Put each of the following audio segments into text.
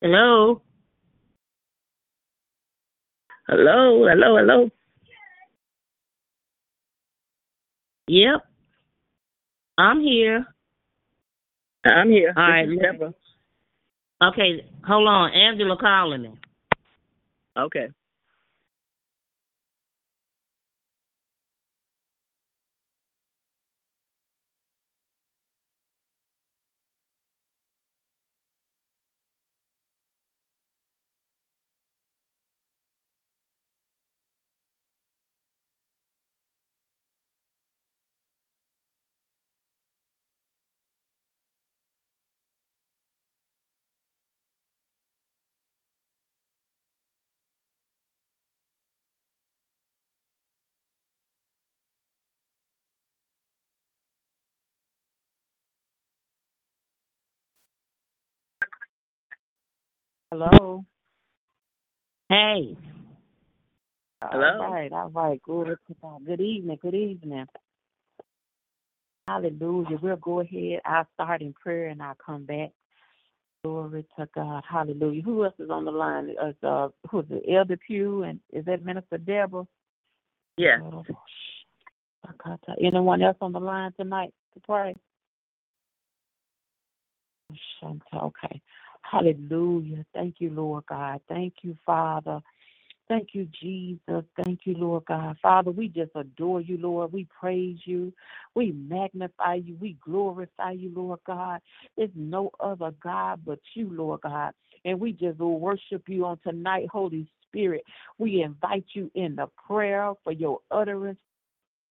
Hello. Hello, hello, hello. Yep. I'm here. I'm here. All right, Deborah. Okay, hold on. Angela calling me. Okay. Hello. Hey. Hello. All right, all right. Good, good evening, good evening. Hallelujah. We'll go ahead. I'll start in prayer and I'll come back. Glory to God. Hallelujah. Who else is on the line? Uh, uh, who's it? Elder Pugh and is that Minister Deborah? Yeah. Anyone else on the line tonight to pray? Shanta, Okay. Hallelujah. Thank you, Lord God. Thank you, Father. Thank you, Jesus. Thank you, Lord God. Father, we just adore you, Lord. We praise you. We magnify you. We glorify you, Lord God. There's no other God but you, Lord God. And we just will worship you on tonight, Holy Spirit. We invite you in the prayer for your utterance,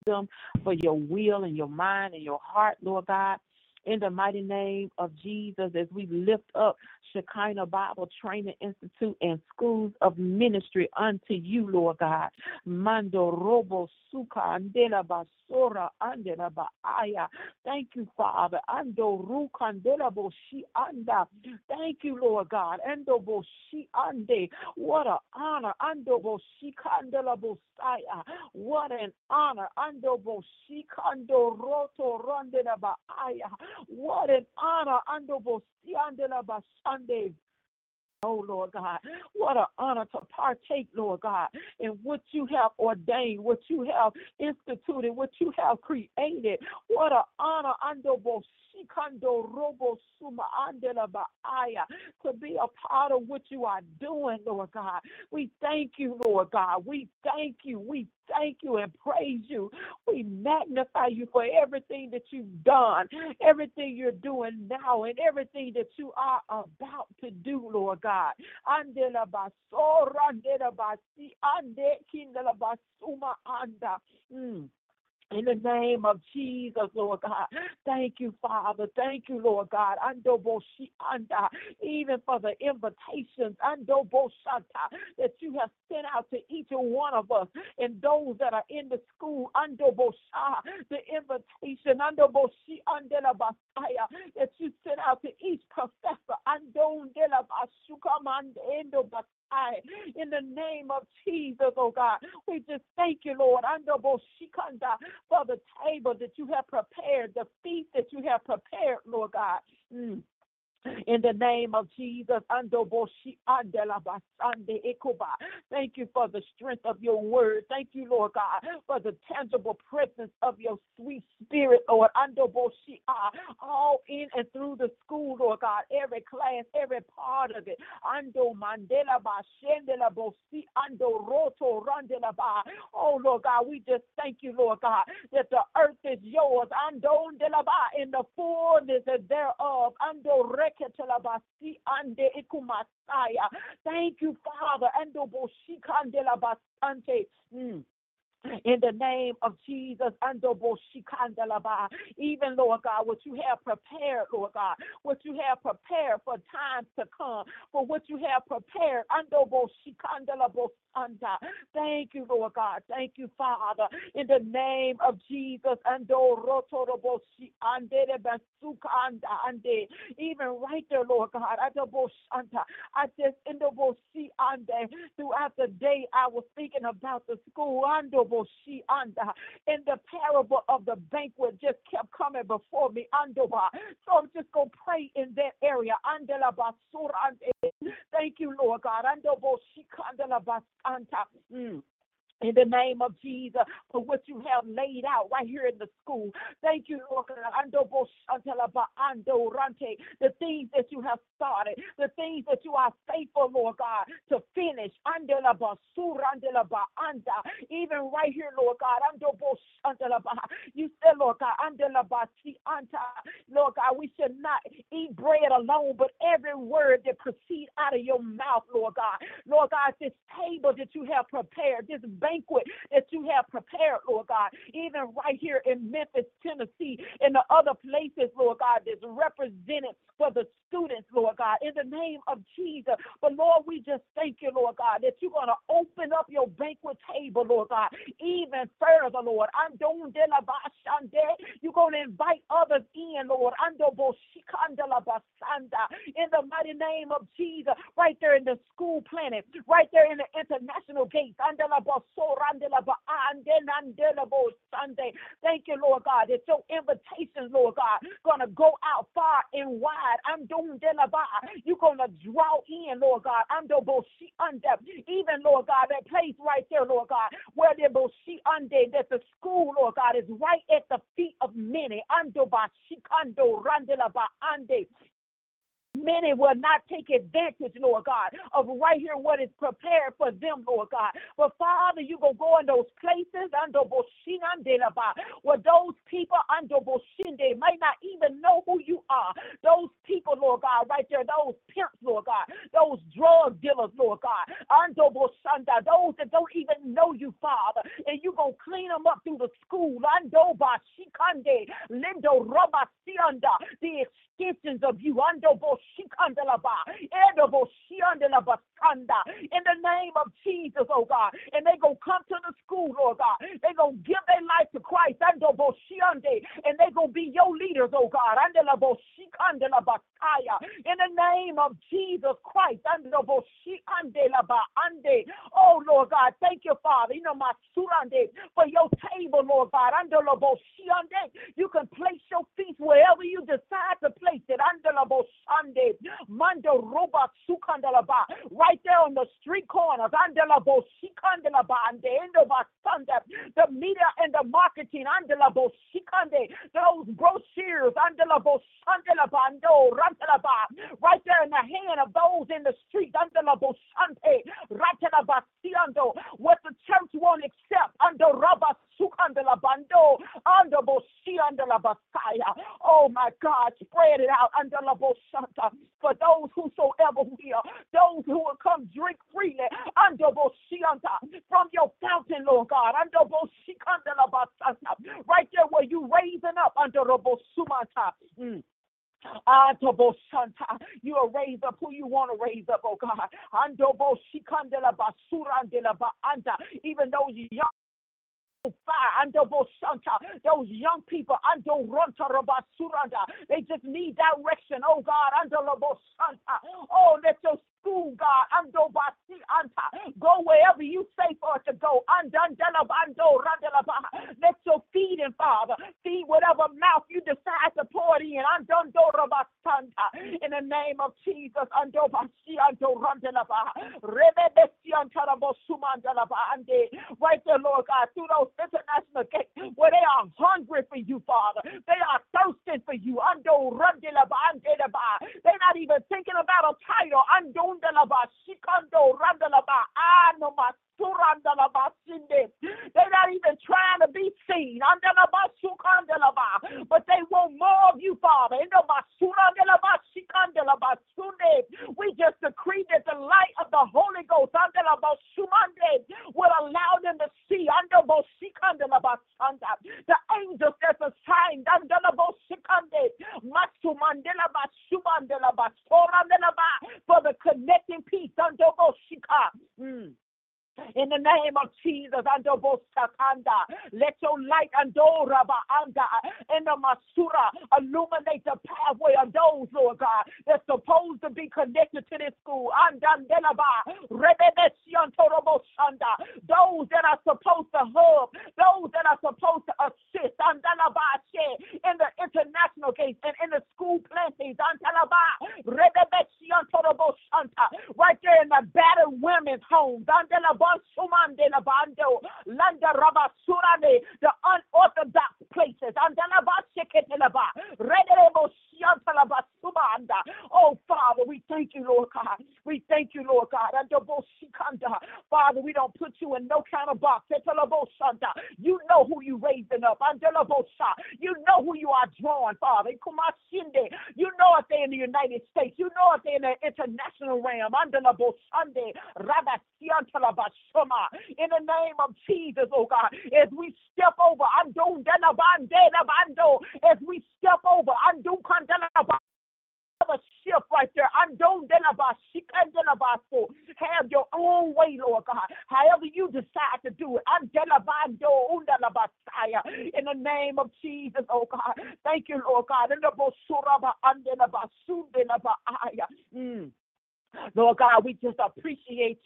for your will and your mind and your heart, Lord God in the mighty name of Jesus as we lift up Shekinah Bible Training Institute and schools of ministry unto you, Lord God. Mando robo suka andela basora andela baaya. Thank you, Father. Ando rukandela boshi anda. Thank you, Lord God. Ando boshi ande. What an honor. Ando boshi kandela bosaya. What an honor. Ando boshi kando roto rondela baaya. What an honor. Ando boshi andela basande. Oh, Lord God, what an honor to partake, Lord God, in what you have ordained, what you have instituted, what you have created. What an honor, Andobo Shikando Robo Suma Andela Baaya, to be a part of what you are doing, Lord God. We thank you, Lord God. We thank you. We thank you and praise you. We magnify you for everything that you've done, everything you're doing now, and everything that you are about to do, Lord God. Andela basora, andela basi, ande kindela basuma anda. Mm. In the name of Jesus, Lord God. Thank you, Father. Thank you, Lord God. Even for the invitations that you have sent out to each one of us and those that are in the school. The invitation that you sent out to each professor. Andondela bashukamandendo basaya. In the name of Jesus, oh God. We just thank you, Lord. For the table that you have prepared, the feast that you have prepared, Lord God. Mm. In the name of Jesus. Thank you for the strength of your word. Thank you, Lord God, for the tangible presence of your sweet spirit, Lord. Andoboshi all in and through the school, Lord God, every class, every part of it. Ando Mandela Ba Shendela Bosi Ando Roto Randela Ba. Oh Lord God, we just thank you, Lord God, that the earth is yours. Ando Ndela Ba in the fullness thereof. Ando Reketelabasi Ande Ikumasaya. Thank you, Father. Ando Boshikandela Basante. Mm. In the name of Jesus. Andoboshikandelaba. Even, Lord God, what you have prepared, Lord God, what you have prepared for times to come, for what you have prepared. Andoboshikandelabosanta. Thank you, Lord God. Thank you, Father, in the name of Jesus. Andorotoroboshi. Even right there, Lord God. Adoboshanta. I just ande throughout the day I was thinking about the school. Ando in the parable of the banquet just kept coming before me. Andoba. So I'm just to pray in that area. Thank you, Lord God. Mm in the name of Jesus for what you have laid out right here in the school. Thank you, Lord. The things that you have started, the things that you are faithful, Lord God, to finish. Even right here, Lord God. You said, Lord God, Lord God, we should not eat bread alone, but every word that proceeds out of your mouth, Lord God. Lord God, this table that you have prepared, this banquet that you have prepared, Lord God, even right here in Memphis, Tennessee, and the other places, Lord God, that's represented for the students, Lord God, in the name of Jesus. But Lord, we just thank you, Lord God, that you're going to open up your banquet table, Lord God, even further, Lord. I'm doing You're going to invite others in, Lord. In the mighty name of Jesus, right there in the school planet, right there in the international gates. Sunday. Ah, Thank you, Lord God, that your invitations, Lord God, gonna go out far and wide. I'm doing You're gonna draw in, Lord God. I'm the under. Even, Lord God, that place right there, Lord God, where the boshi under that the school, Lord God, is right at the feet of many. Ando ba shikando randela ba ande. Many will not take advantage, Lord God, of right here what is prepared for them, Lord God. But Father, you go go in those places under where those people under Boshinde might not even know who you are. Those people, Lord God, right there, those pimps, Lord God, those drug dealers, Lord God, under Boshanda, those that don't even know you, Father, and you gonna clean them up through the school. Ando Bashikande, Lindo Robasianda, the extensions of you. under Ando in the name of Jesus, oh God. And they to come to the school, Lord God. they to give their life to Christ. And they to be your leaders, oh God. In the name of Jesus Christ. Oh, Lord God. Thank you, Father. You know, my for your table, Lord God. You can place your feet wherever you decide to place it. Mando Roba Sukandalaba, right there on the street corners, Andalabo Sikandalaba, and the end of our Sunday, the media and the marketing, Andalabo Sikande, those brochures, Andalabo Sandalabando, Rantalaba, right there in the hand of those in the street, Andalabo Sante, Ratalaba Siando, what the church won't accept, under Rabba Sukandalabando, under Bosiandalabasaya. Oh my God, spread it out under La Bosanta for those whosoever will, those who will come drink freely under from your fountain, Lord God, under right there where you raising up under the Bosumata. Mm. You will raise up who you want to raise up, oh God. Even those young. Those young people, they just need direction. Oh God, under Santa, oh, let your school, God, go santa wherever you say for it to go. Let your feeding, Father, feed whatever mouth you decide to pour it in. In the name of Jesus, right there, Lord God, through those international gates where they are hungry for you, Father. They are thirsting for you. They're not even thinking about a title. They're not even trying to be seen. But they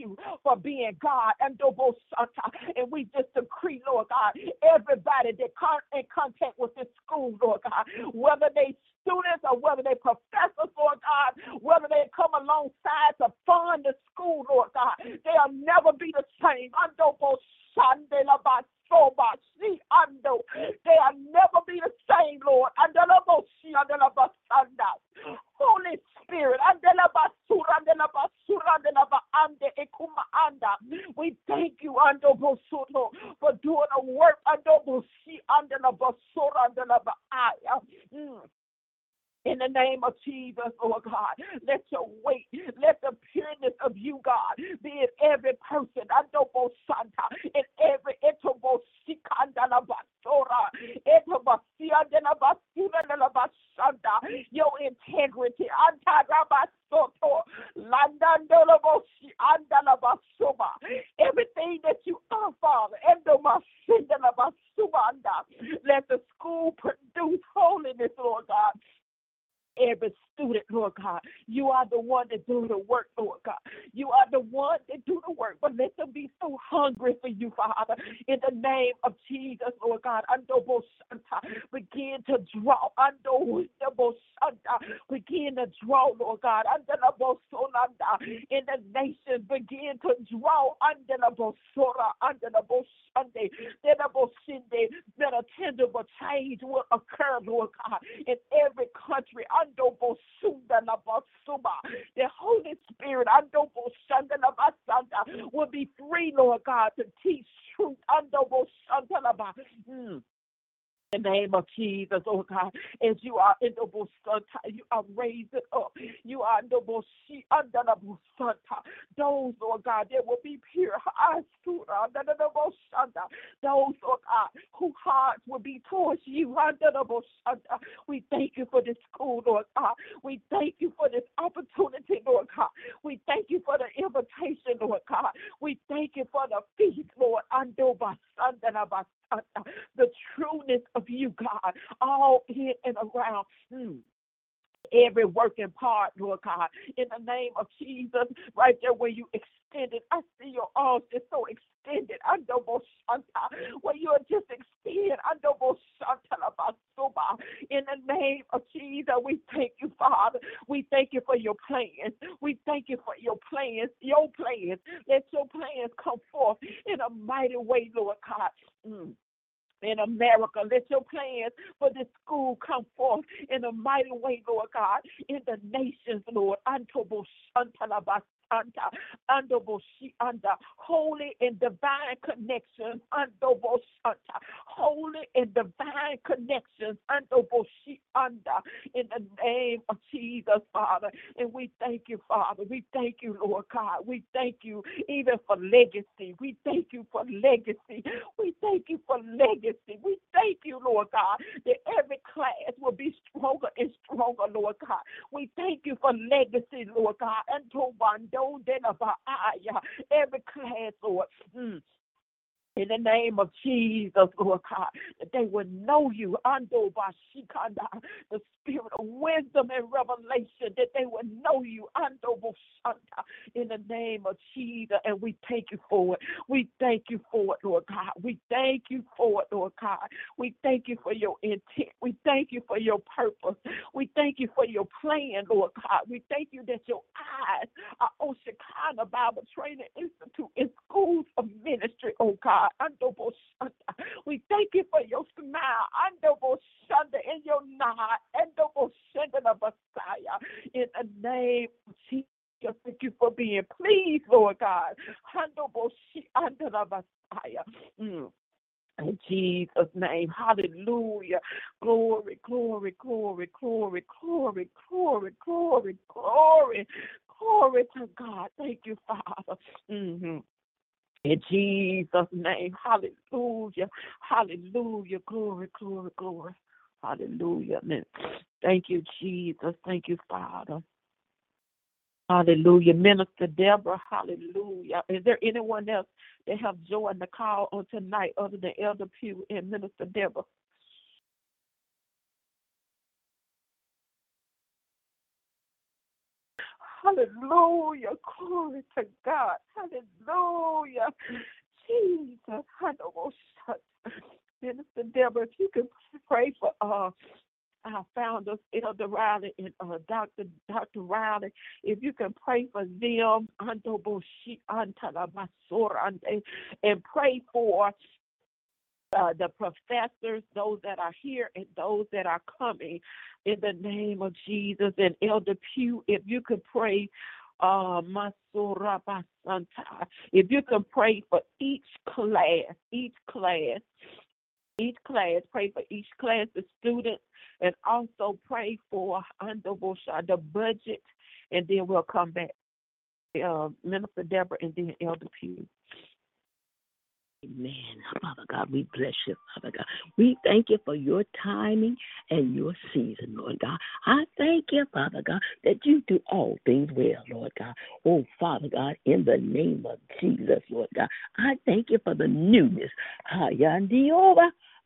you for being God and and we just decree, Lord God, everybody that come in contact with this school, Lord God, whether they students or whether they professors, Lord God, whether they come alongside to fund the school, Lord God, they'll never be the same. And They'll never be the same, Lord. Holy Spirit, we thank you, for doing a work. Mm in the name of Jesus, Lord God. Let your weight, let the pureness of you, God, be in every person, Adobo Santa, in every Etobo Sikandala Basora, Etobo Siandela Basura Basanda, your integrity, Antarabasoto, Landandolobosi Andala Basuma, everything that you are, Father, Endoma Sindala Basumanda, let the school produce holiness, Lord God every student, Lord God. You are the one to do the work, Lord God. You are the one that do the work, but let them be so hungry for you, Father. In the name of Jesus, Lord God, begin to draw, begin to draw, Lord God, in the nations, begin to draw under the under the Sunday, that a tangible change will occur, Lord God, in every country. The Holy Spirit will be free, Lord God, to teach truth. Mm the name of Jesus, oh God, as you are in the Busanta, you are raising up. You are in the Bushi under the Busanta. Those, oh God, there will be pure eyes under the Those, oh God, whose hearts will be towards you the We thank you for this school, Lord God. We thank you for this opportunity, Lord God. We thank you for the invitation, Lord God. We thank you for the feast, Lord, the trueness of you, God, all in and around. Hmm every working part, Lord God, in the name of Jesus, right there where you extended. I see your arms just so extended. Where you are just extended. In the name of Jesus, we thank you, Father. We thank you for your plans. We thank you for your plans, your plans. Let your plans come forth in a mighty way, Lord God. Mm in America. Let your plans for this school come forth in a mighty way, Lord God, in the nations, Lord. Santa, Andoboshi Anda, holy and divine connection, connections, Santa, holy and divine connections, Andoboshi Anda, in the name of Jesus, Father. And we thank you, Father. We thank you, Lord God. We thank you even for legacy. We thank you for legacy. We thank you for legacy. We thank you, Lord God, that every class will be stronger and stronger, Lord God. We thank you for legacy, Lord God. Ah, every class, Lord. Mm in the name of Jesus, Lord God, that they would know you, Ando Bashikanda, the spirit of wisdom and revelation, that they would know you, Ando Boshanda, in the name of Jesus. And we thank you for it. We thank you for it, Lord God. We thank you for it, Lord God. We thank you for your intent. We thank you for your purpose. We thank you for your plan, Lord God. We thank you that your eyes are on Shekinah Bible Training Institute oh God. We thank you for your smile in your nod the Messiah in the name of Jesus. Thank you for being pleased, Lord God. Under the Messiah. Mm. In Jesus' name, hallelujah. Glory, glory, glory, glory, glory, glory, glory, glory, glory to God. Thank you, Father. Mm-hmm. In Jesus' name, hallelujah, hallelujah, glory, glory, glory, hallelujah. Thank you, Jesus. Thank you, Father. Hallelujah. Minister Deborah, hallelujah. Is there anyone else that have joined the call on tonight other than Elder Pugh and Minister Deborah? Hallelujah. Glory to God. Hallelujah. Jesus. I know. Minister Deborah, if you could pray for uh our founders, Elder Riley and uh, Dr. Dr. Riley, if you can pray for them, and pray for uh, the professors, those that are here and those that are coming, in the name of Jesus. And Elder Pugh, if you could pray, uh, if you can pray for each class, each class, each class, pray for each class, the students, and also pray for the budget, and then we'll come back. Uh, Minister Deborah and then Elder Pugh. Amen. Father God, we bless you, Father God. We thank you for your timing and your season, Lord God. I thank you, Father God, that you do all things well, Lord God. Oh, Father God, in the name of Jesus, Lord God, I thank you for the newness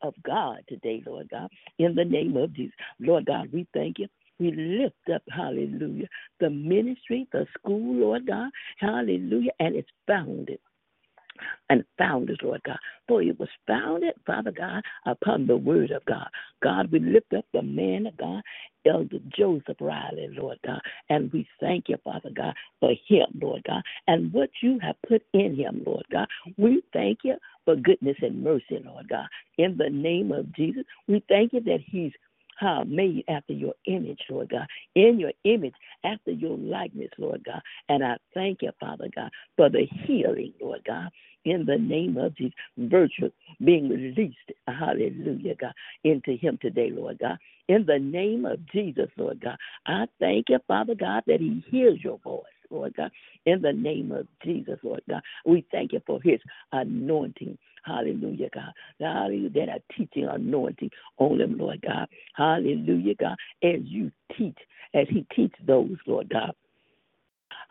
of God today, Lord God. In the name of Jesus, Lord God, we thank you. We lift up, hallelujah, the ministry, the school, Lord God, hallelujah, and it's founded and founded, Lord God. For it was founded, Father God, upon the word of God. God, we lift up the man of God, Elder Joseph Riley, Lord God, and we thank you, Father God, for him, Lord God, and what you have put in him, Lord God. We thank you for goodness and mercy, Lord God. In the name of Jesus, we thank you that he's uh, made after your image, Lord God, in your image, after your likeness, Lord God. And I thank you, Father God, for the healing, Lord God, in the name of Jesus, virtue being released, hallelujah, God, into him today, Lord God. In the name of Jesus, Lord God, I thank you, Father God, that he hears your voice. Lord God, in the name of Jesus, Lord God. We thank you for his anointing. Hallelujah, God. Hallelujah. That are teaching anointing on Lord God. Hallelujah, God. As you teach, as he teaches those, Lord God.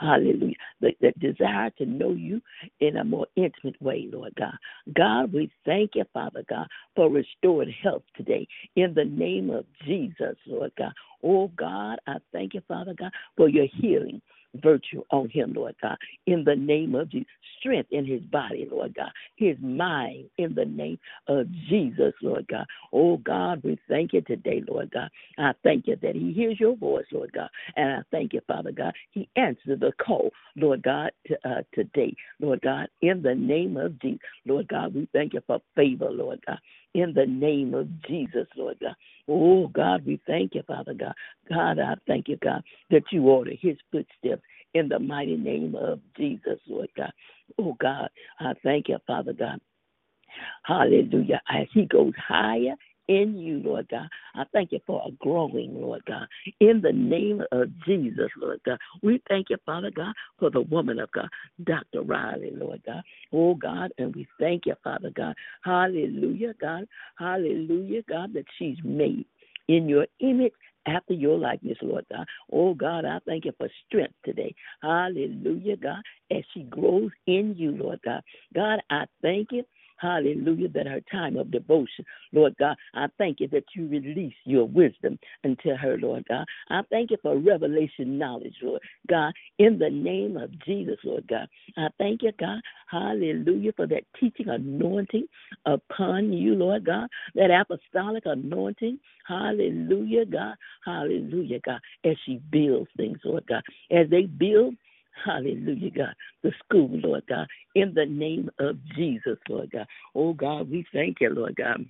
Hallelujah. The, the, desire to know you in a more intimate way, Lord God. God, we thank you, Father God, for restored health today in the name of Jesus, Lord God. Oh God, I thank you, Father God, for your healing virtue on him, Lord God, in the name of Jesus. Strength in his body, Lord God, his mind, in the name of Jesus, Lord God. Oh God, we thank you today, Lord God. I thank you that he hears your voice, Lord God. And I thank you, Father God, he answered the call, Lord God, to, uh, today, Lord God, in the name of Jesus. Lord God, we thank you for favor, Lord God in the name of Jesus, Lord God. Oh, God, we thank you, Father God. God, I thank you, God, that you order his footsteps in the mighty name of Jesus, Lord God. Oh, God, I thank you, Father God. Hallelujah. As he goes higher in you, Lord God. I thank you for a growing, Lord God. In the name of Jesus, Lord God. We thank you, Father God, for the woman of God, Dr. Riley, Lord God. Oh God, and we thank you, Father God. Hallelujah, God. Hallelujah, God, that she's made in your image after your likeness, Lord God. Oh God, I thank you for strength today. Hallelujah, God, as she grows in you, Lord God. God, I thank you Hallelujah, that her time of devotion, Lord God, I thank you that you release your wisdom unto her, Lord God. I thank you for revelation knowledge, Lord God, in the name of Jesus, Lord God. I thank you, God, hallelujah, for that teaching anointing upon you, Lord God, that apostolic anointing, hallelujah, God, hallelujah, God, as she builds things, Lord God, as they build Hallelujah, God. The school, Lord God, in the name of Jesus, Lord God. Oh, God, we thank you, Lord God.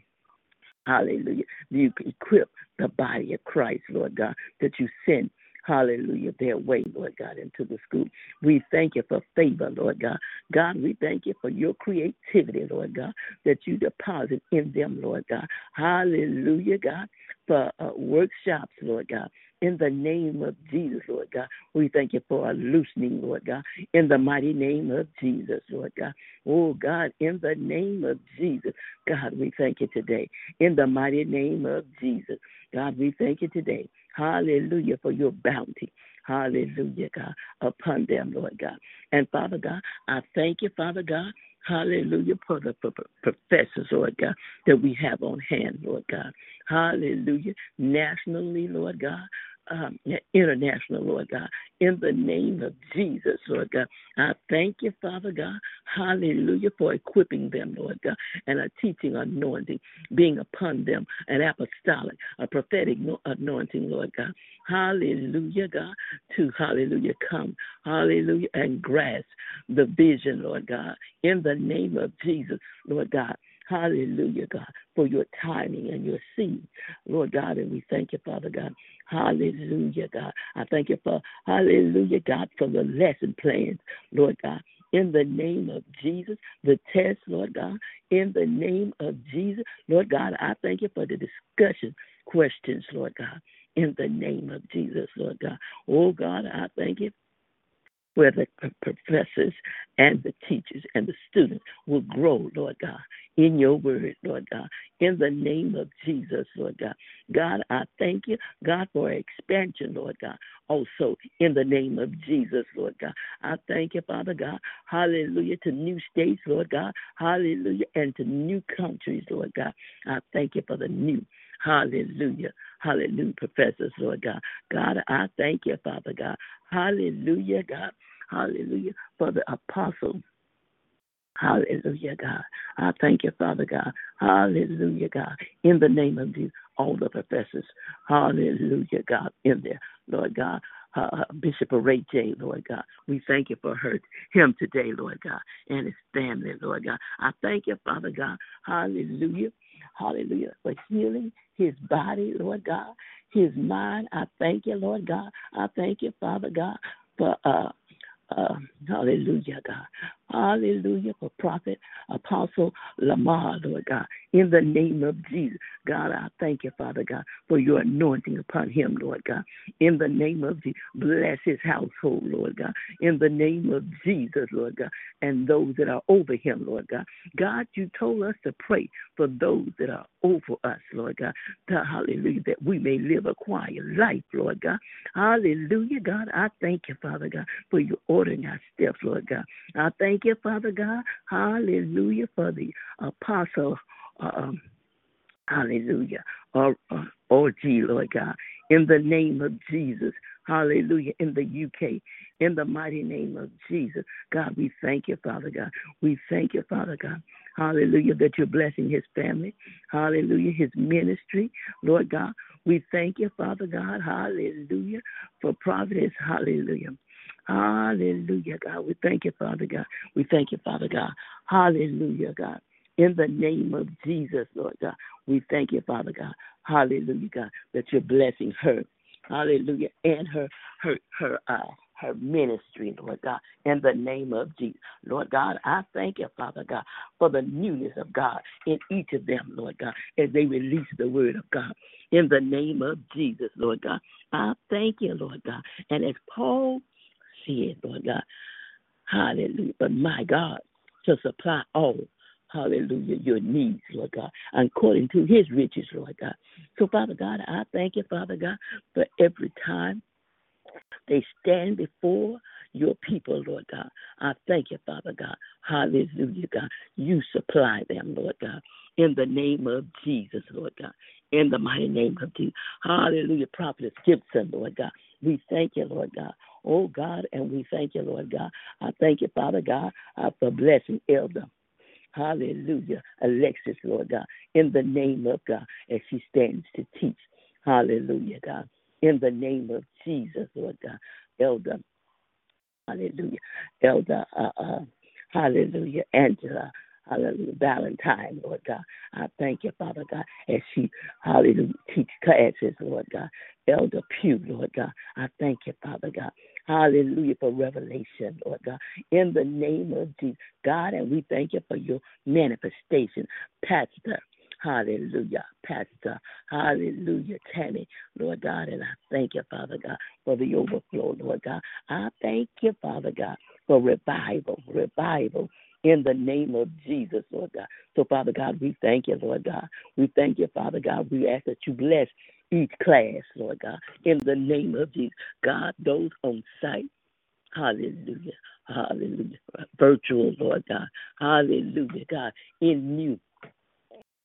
Hallelujah. You equip the body of Christ, Lord God, that you send hallelujah, their way, Lord God, into the school. We thank you for favor, Lord God. God, we thank you for your creativity, Lord God, that you deposit in them, Lord God. Hallelujah, God, for uh, workshops, Lord God in the name of Jesus, Lord God. We thank you for a loosening, Lord God, in the mighty name of Jesus, Lord God. Oh, God, in the name of Jesus, God, we thank you today. In the mighty name of Jesus, God, we thank you today. Hallelujah for your bounty. Hallelujah, God, upon them, Lord God. And Father God, I thank you, Father God, Hallelujah for the professors, Lord God, that we have on hand, Lord God. Hallelujah. Nationally, Lord God um, international, Lord God. In the name of Jesus, Lord God. I thank you, Father God. Hallelujah, for equipping them, Lord God, and a teaching anointing being upon them, an apostolic, a prophetic anointing, Lord God. Hallelujah, God, to hallelujah come, hallelujah, and grasp the vision, Lord God. In the name of Jesus, Lord God. Hallelujah, God, for your timing and your seed, Lord God. And we thank you, Father God. Hallelujah, God. I thank you for, hallelujah, God, for the lesson plans, Lord God. In the name of Jesus, the test, Lord God, in the name of Jesus, Lord God, I thank you for the discussion questions, Lord God, in the name of Jesus, Lord God. Oh God, I thank you where the professors and the teachers and the students will grow, Lord God, in your word, Lord God, in the name of Jesus, Lord God. God, I thank you, God, for expansion, Lord God, also in the name of Jesus, Lord God. I thank you, Father God, hallelujah, to new states, Lord God, hallelujah, and to new countries, Lord God. I thank you for the new. Hallelujah. Hallelujah, professors, Lord God. God, I thank you, Father God. Hallelujah, God. Hallelujah. For the apostles. Hallelujah, God. I thank you, Father God. Hallelujah, God. In the name of Jesus, all the professors. Hallelujah, God. In there, Lord God. Uh, uh Bishop Ray J, Lord God. We thank you for her, him today, Lord God, and his family, Lord God. I thank you, Father God. Hallelujah. Hallelujah. For healing his body, Lord God, his mind. I thank you, Lord God. I thank you, Father God, for uh, uh, hallelujah, God. Hallelujah for Prophet Apostle Lamar, Lord God. In the name of Jesus, God, I thank you, Father God, for your anointing upon him, Lord God. In the name of Jesus, bless his household, Lord God. In the name of Jesus, Lord God, and those that are over him, Lord God. God, you told us to pray for those that are over us, Lord God. Hallelujah, that we may live a quiet life, Lord God. Hallelujah, God. I thank you, Father God, for your ordering our steps, Lord God. I thank you, Father God. Hallelujah for the apostle. Um, hallelujah. Or, or, or G, Lord God. In the name of Jesus. Hallelujah. In the UK. In the mighty name of Jesus. God, we thank you, Father God. We thank you, Father God. Hallelujah, that you're blessing his family. Hallelujah, his ministry. Lord God, we thank you, Father God. Hallelujah, for providence. Hallelujah. Hallelujah, God. We thank you, Father God. We thank you, Father God. Hallelujah, God. In the name of Jesus, Lord God, we thank you, Father God. Hallelujah, God, that you're blessing her. Hallelujah, and her her her uh her ministry, Lord God, in the name of Jesus. Lord God, I thank you, Father God, for the newness of God in each of them, Lord God, as they release the word of God. In the name of Jesus, Lord God. I thank you, Lord God. And as Paul Lord God, hallelujah, but my God, to supply all hallelujah, your needs, Lord God, according to his riches, Lord God. So, Father God, I thank you, Father God, for every time they stand before your people, Lord God. I thank you, Father God. Hallelujah, God. You supply them, Lord God. In the name of Jesus, Lord God. In the mighty name of Jesus. Hallelujah. Prophet Gibson, Lord God. We thank you, Lord God. Oh God, and we thank you, Lord God. I thank you, Father God, uh, for blessing Elder. Hallelujah. Alexis, Lord God, in the name of God, as she stands to teach. Hallelujah, God. In the name of Jesus, Lord God. Elder, hallelujah. Elder, uh, uh, hallelujah. Angela, hallelujah. Valentine, Lord God. I thank you, Father God, as she, hallelujah, teach classes, Lord God. Elder Pugh, Lord God. I thank you, Father God. Hallelujah for revelation, Lord God. In the name of Jesus, God, and we thank you for your manifestation. Pastor, Hallelujah, Pastor. Hallelujah, Tammy. Lord God, and I thank you, Father God, for the overflow, Lord God. I thank you, Father God, for revival, revival in the name of Jesus, Lord God. So, Father God, we thank you, Lord God. We thank you, Father God. We ask that you bless each class, Lord God, in the name of Jesus. God, those on site, hallelujah, hallelujah, virtual, Lord God, hallelujah, God, in new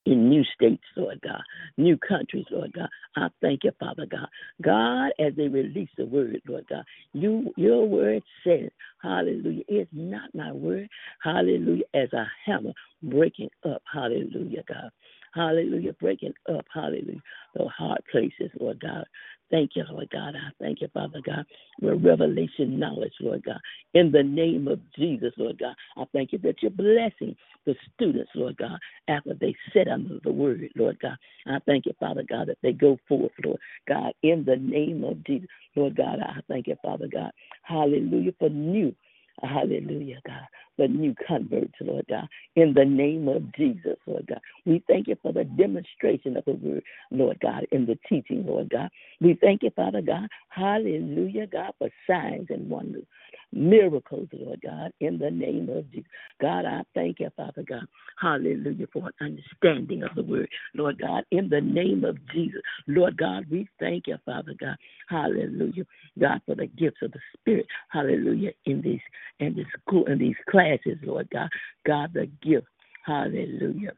in new states, Lord God, new countries, Lord God. I thank you, Father God. God, as they release the word, Lord God, you your word says, Hallelujah. It's not my word, hallelujah, as a hammer breaking up, hallelujah, God. Hallelujah. Breaking up, hallelujah, the hard places, Lord God. Thank you, Lord God. I thank you, Father God, for revelation knowledge, Lord God. In the name of Jesus, Lord God, I thank you that you're blessing the students, Lord God, after they sit under the word, Lord God. I thank you, Father God, that they go forth, Lord God, in the name of Jesus. Lord God, I thank you, Father God. Hallelujah, for new Hallelujah, God. The new converts, Lord God. In the name of Jesus, Lord God. We thank you for the demonstration of the word, Lord God, in the teaching, Lord God. We thank you, Father God. Hallelujah, God, for signs and wonders miracles, Lord God, in the name of Jesus. God, I thank you, Father God. Hallelujah, for an understanding of the word, Lord God, in the name of Jesus. Lord God, we thank you, Father God. Hallelujah, God, for the gifts of the Spirit. Hallelujah, in these in this school in these classes, Lord God. God, the gift. Hallelujah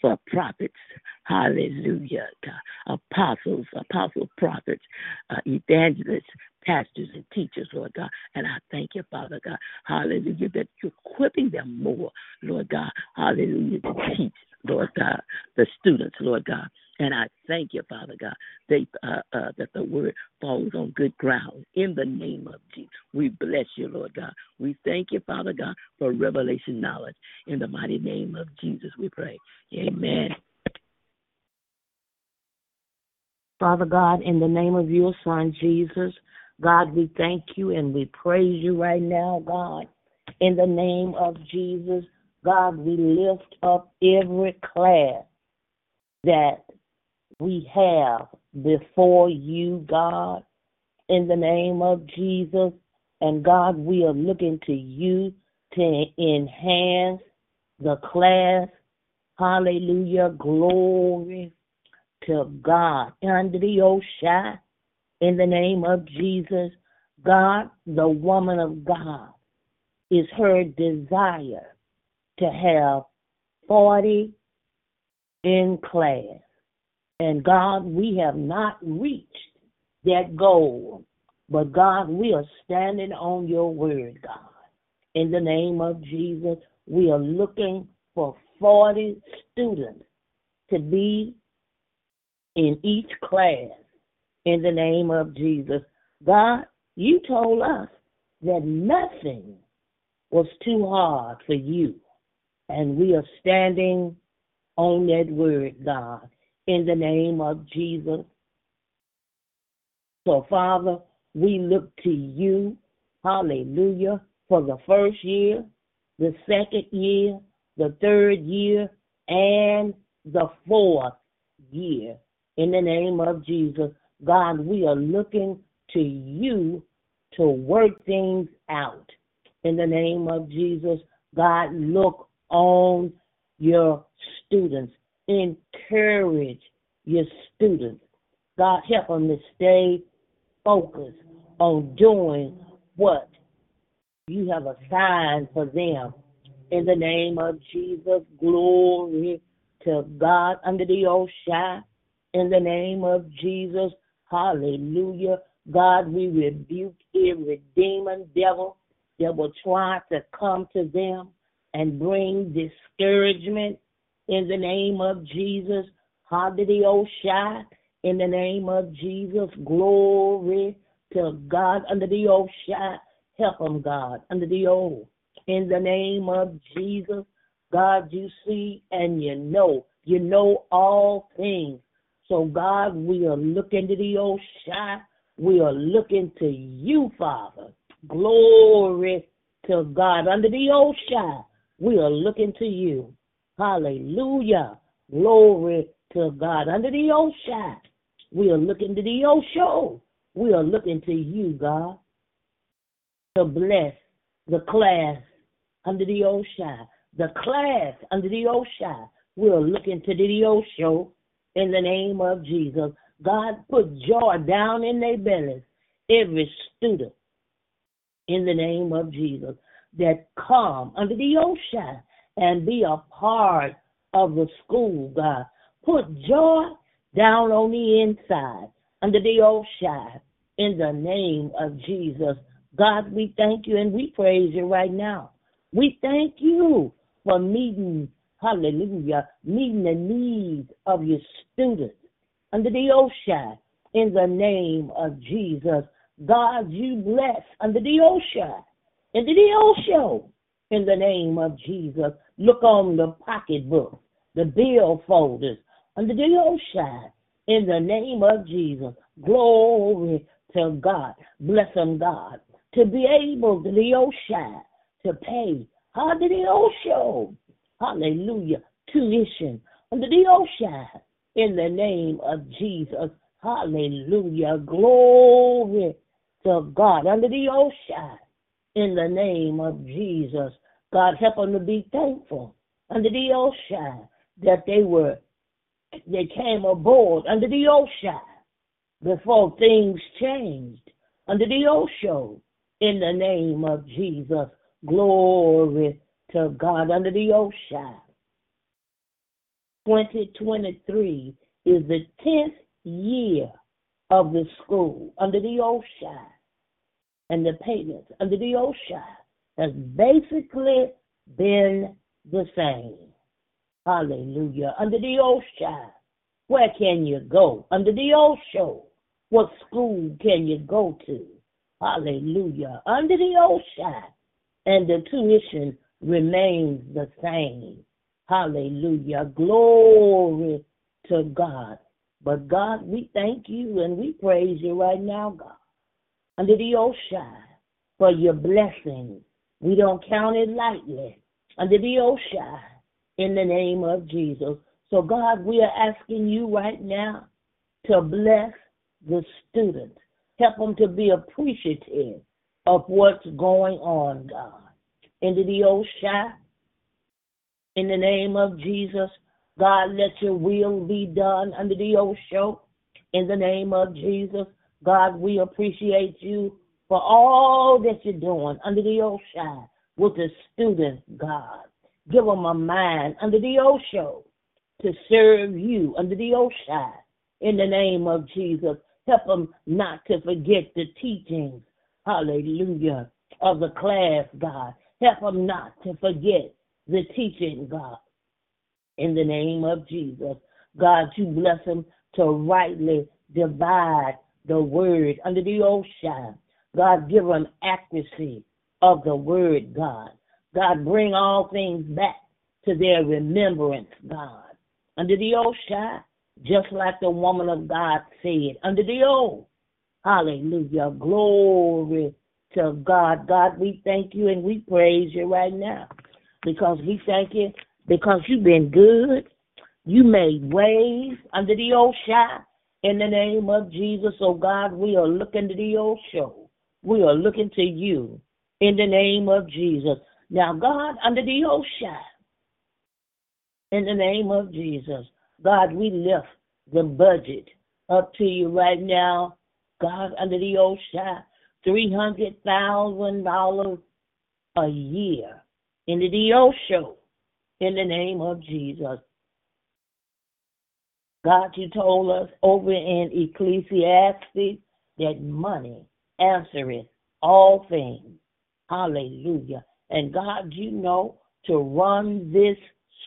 for prophets, hallelujah, God, apostles, apostle prophets, uh, evangelists, pastors and teachers, Lord God. And I thank you, Father God, hallelujah, that you're equipping them more, Lord God, hallelujah, to teach, Lord God, the students, Lord God. And I thank you, Father God, they, uh, uh, that the word falls on good ground. In the name of Jesus, we bless you, Lord God. We thank you, Father God, for revelation knowledge. In the mighty name of Jesus, we pray. Amen. Father God, in the name of your Son, Jesus, God, we thank you and we praise you right now, God. In the name of Jesus, God, we lift up every class that we have before you, God, in the name of Jesus. And God, we are looking to you to enhance the class. Hallelujah. Glory to God. Under the ocean, in the name of Jesus, God, the woman of God, is her desire to have 40 in class. And God, we have not reached that goal. But God, we are standing on your word, God. In the name of Jesus, we are looking for 40 students to be in each class in the name of Jesus. God, you told us that nothing was too hard for you. And we are standing on that word, God, in the name of Jesus. So, Father, we look to you, hallelujah, for the first year, the second year, the third year, and the fourth year. In the name of Jesus, God, we are looking to you to work things out. In the name of Jesus, God, look on your students. Encourage your students. God, help them to stay focused on doing what you have assigned for them. In the name of Jesus, glory to God under the ocean. In the name of Jesus, hallelujah. God, we rebuke every demon, devil that will try to come to them and bring discouragement in the name of Jesus. Hallelujah. In the name of Jesus, glory to God under the ocean. Help them, God, under the old. In the name of Jesus, God, you see and you know. You know all things. So, God, we are looking to the ocean. We are looking to you, Father. Glory to God. Under the ocean, we are looking to you. Hallelujah. Glory to God. Under the ocean, we are looking to the ocean. We are looking to you, God, to bless the class under the ocean. The class under the ocean. We are looking to the ocean in the name of Jesus. God, put joy down in their bellies. Every student in the name of Jesus that come under the ocean and be a part of the school, God. Put joy down on the inside under the old ocean in the name of Jesus. God, we thank you and we praise you right now. We thank you for meeting, hallelujah, meeting the needs of your students under the ocean in the name of Jesus. God, you bless under the ocean, under the ocean in the name of Jesus. Look on the pocketbook, the bill folders under the ocean in the name of Jesus. Glory to God. Bless them, God, to be able to the ocean to pay. Hallelujah. Hallelujah. Tuition under the ocean in the name of Jesus. Hallelujah. Glory to God under the ocean in the name of Jesus. God, help them to be thankful under the ocean that they were, they came aboard under the ocean before things changed under the ocean in the name of Jesus. Glory to God under the ocean. 2023 is the 10th year of the school under the ocean. And the payments under the ocean has basically been the same. Hallelujah. Under the ocean, where can you go? Under the ocean, what school can you go to? Hallelujah. Under the ocean, and the tuition remains the same. Hallelujah. Glory to God. But God, we thank you and we praise you right now, God. Under the ocean for your blessings. We don't count it lightly. Under the ocean in the name of Jesus. So, God, we are asking you right now to bless the students. Help them to be appreciative of what's going on, God. Into the ocean in the name of Jesus. God, let your will be done under the ocean. In the name of Jesus. God, we appreciate you for all that you're doing under the ocean with the students, God. Give them a mind under the ocean to serve you under the ocean. In the name of Jesus. Help them not to forget the teachings, hallelujah, of the class, God. Help them not to forget the teaching, God. In the name of Jesus. God, you bless them to rightly divide the word under the ocean. God, give them accuracy of the word, God. God, bring all things back to their remembrance, God. Under the ocean, just like the woman of God said, under the old, Hallelujah. Glory to God. God, we thank you and we praise you right now because we thank you because you've been good. You made ways under the ocean in the name of Jesus. So, God, we are looking to the ocean. We are looking to you in the name of Jesus. Now, God, under the ocean, in the name of Jesus, God, we lift the budget up to you right now. God, under the ocean, $300,000 a year into the ocean in the name of Jesus. God, you told us over in Ecclesiastes that money answereth all things. Hallelujah. And God, you know, to run this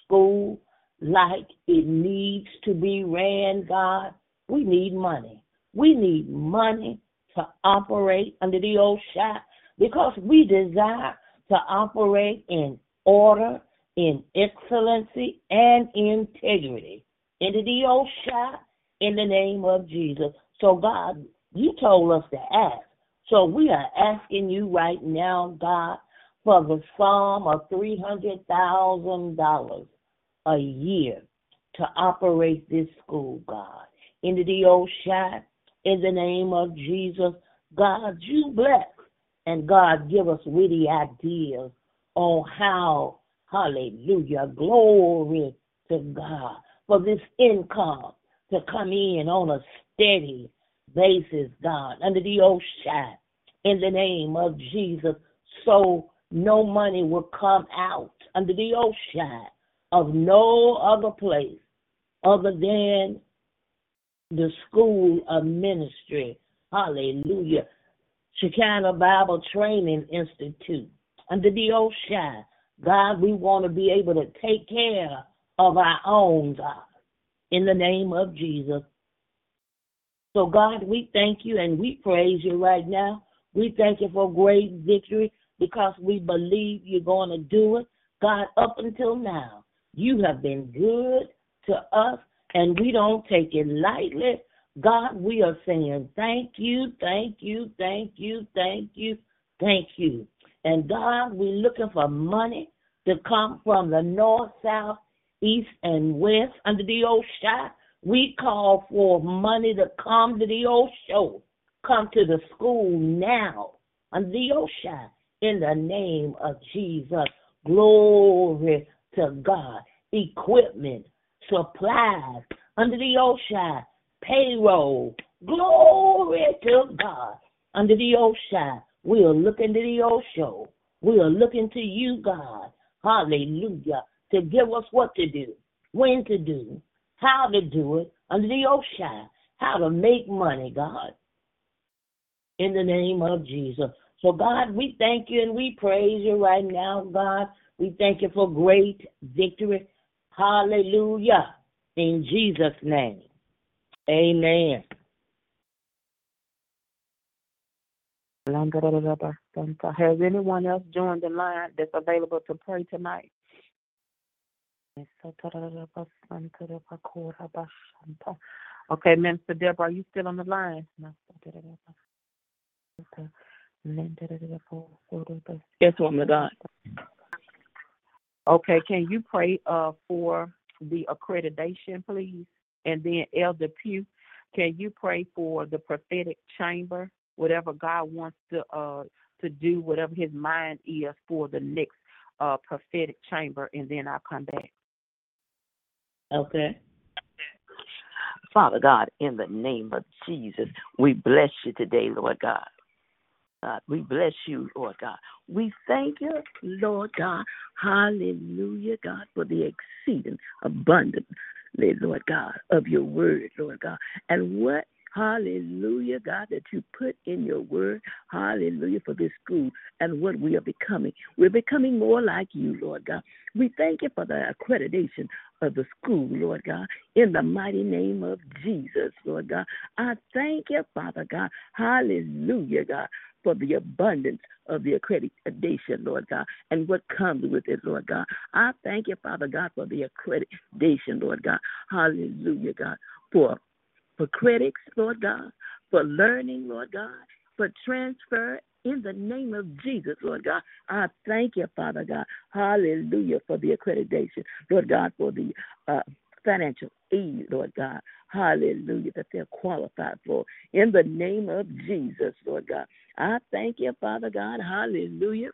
school like it needs to be ran, God, we need money. We need money to operate under the old shot because we desire to operate in order, in excellency, and integrity. Into the old shot in the name of Jesus. So, God, you told us to ask. So, we are asking you right now, God, for the sum of $300,000 a year to operate this school, God. Into the old shot in the name of Jesus. God, you bless. And God, give us witty ideas on how, hallelujah, glory to God, for this income to come in on a steady basis, God, under the ocean, in the name of Jesus, so no money will come out under the ocean of no other place other than the school of ministry. Hallelujah. Shekinah Bible Training Institute. Under the ocean, God, we want to be able to take care of our own, God, in the name of Jesus. So, God, we thank you and we praise you right now. We thank you for great victory because we believe you're going to do it. God, up until now, you have been good to us and we don't take it lightly. God, we are saying thank you, thank you, thank you, thank you, thank you. And God, we're looking for money to come from the north, south, east, and west under the ocean. We call for money to come to the ocean, come to the school now under the ocean in the name of Jesus. Glory to God. Equipment, supplies under the ocean, payroll. Glory to God. Under the ocean, we are looking to the ocean. We are looking to you, God. Hallelujah. To give us what to do, when to do, how to do it under the ocean, how to make money, God. In the name of Jesus. So, God, we thank you and we praise you right now, God. We thank you for great victory. Hallelujah. In Jesus' name. Amen. Has anyone else joined the line that's available to pray tonight? Okay, Minister Deborah, are you still on the line? Yes, woman of God. Okay, can you pray uh, for the accreditation, please? And then Elder Pugh, can you pray for the prophetic chamber, whatever God wants to uh, to do, whatever His mind is for the next uh, prophetic chamber, and then I'll come back. Okay. Father God, in the name of Jesus, we bless you today, Lord God. God, we bless you, Lord God. We thank you, Lord God. Hallelujah, God, for the exceeding abundance, Lord God, of your word, Lord God. And what Hallelujah, God, that you put in your word. Hallelujah for this school and what we are becoming. We're becoming more like you, Lord God. We thank you for the accreditation of the school, Lord God, in the mighty name of Jesus, Lord God. I thank you, Father God. Hallelujah, God, for the abundance of the accreditation, Lord God, and what comes with it, Lord God. I thank you, Father God, for the accreditation, Lord God. Hallelujah, God, for for critics, Lord God, for learning, Lord God, for transfer in the name of Jesus, Lord God. I thank you, Father God. Hallelujah for the accreditation, Lord God, for the uh, financial aid, Lord God. Hallelujah, that they're qualified for. In the name of Jesus, Lord God. I thank you, Father God. Hallelujah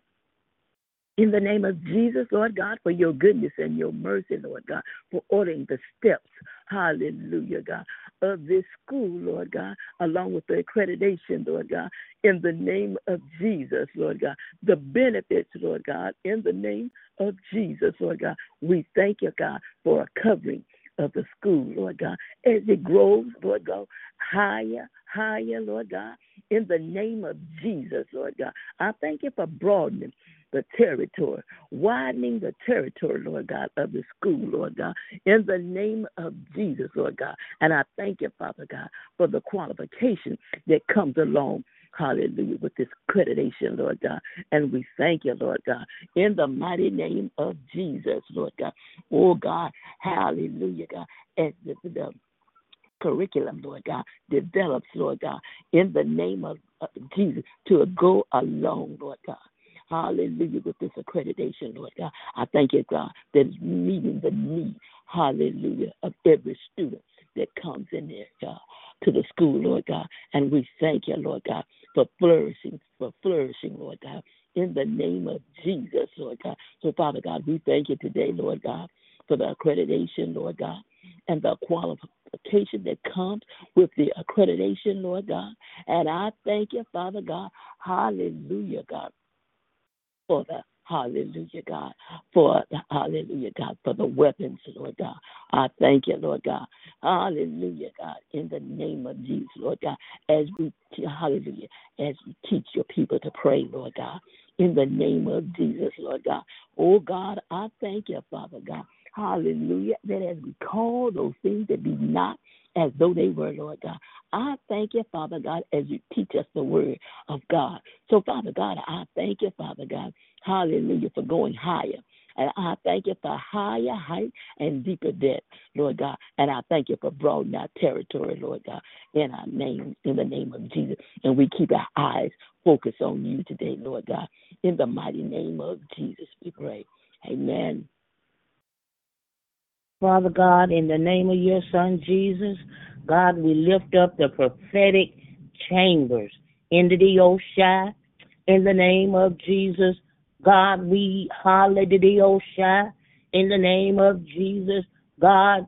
in the name of Jesus, Lord God, for your goodness and your mercy, Lord God, for ordering the steps, hallelujah, God, of this school, Lord God, along with the accreditation, Lord God, in the name of Jesus, Lord God, the benefits, Lord God, in the name of Jesus, Lord God. We thank you, God, for a covering of the school, Lord God, as it grows, Lord God, higher, higher, Lord God, in the name of Jesus, Lord God. I thank you for broadening the territory, widening the territory, Lord God, of the school, Lord God, in the name of Jesus, Lord God. And I thank you, Father God, for the qualification that comes along Hallelujah, with this accreditation, Lord God. And we thank you, Lord God, in the mighty name of Jesus, Lord God. Oh, God, hallelujah, God. As the, the curriculum, Lord God, develops, Lord God, in the name of Jesus to go along, Lord God. Hallelujah, with this accreditation, Lord God. I thank you, God, that is meeting the need, hallelujah, of every student that comes in there, God, to the school, Lord God. And we thank you, Lord God, for flourishing, for flourishing, Lord God, in the name of Jesus, Lord God. So, Father God, we thank you today, Lord God, for the accreditation, Lord God, and the qualification that comes with the accreditation, Lord God. And I thank you, Father God, hallelujah, God, for the Hallelujah, God, for the hallelujah, God, for the weapons, Lord God. I thank you, Lord God. Hallelujah, God, in the name of Jesus, Lord God, as we, hallelujah, as we teach your people to pray, Lord God, in the name of Jesus, Lord God. Oh, God, I thank you, Father God. Hallelujah, that as we call those things that be not as though they were, Lord God. I thank you, Father God, as you teach us the word of God. So, Father God, I thank you, Father God, hallelujah, for going higher. And I thank you for higher height and deeper depth, Lord God. And I thank you for broadening our territory, Lord God, in our name, in the name of Jesus. And we keep our eyes focused on you today, Lord God. In the mighty name of Jesus, we pray. Amen. Father God, in the name of your Son Jesus, God, we lift up the prophetic chambers into the Oshai. In the name of Jesus, God, we the Oshai. Oh, in the name of Jesus, God,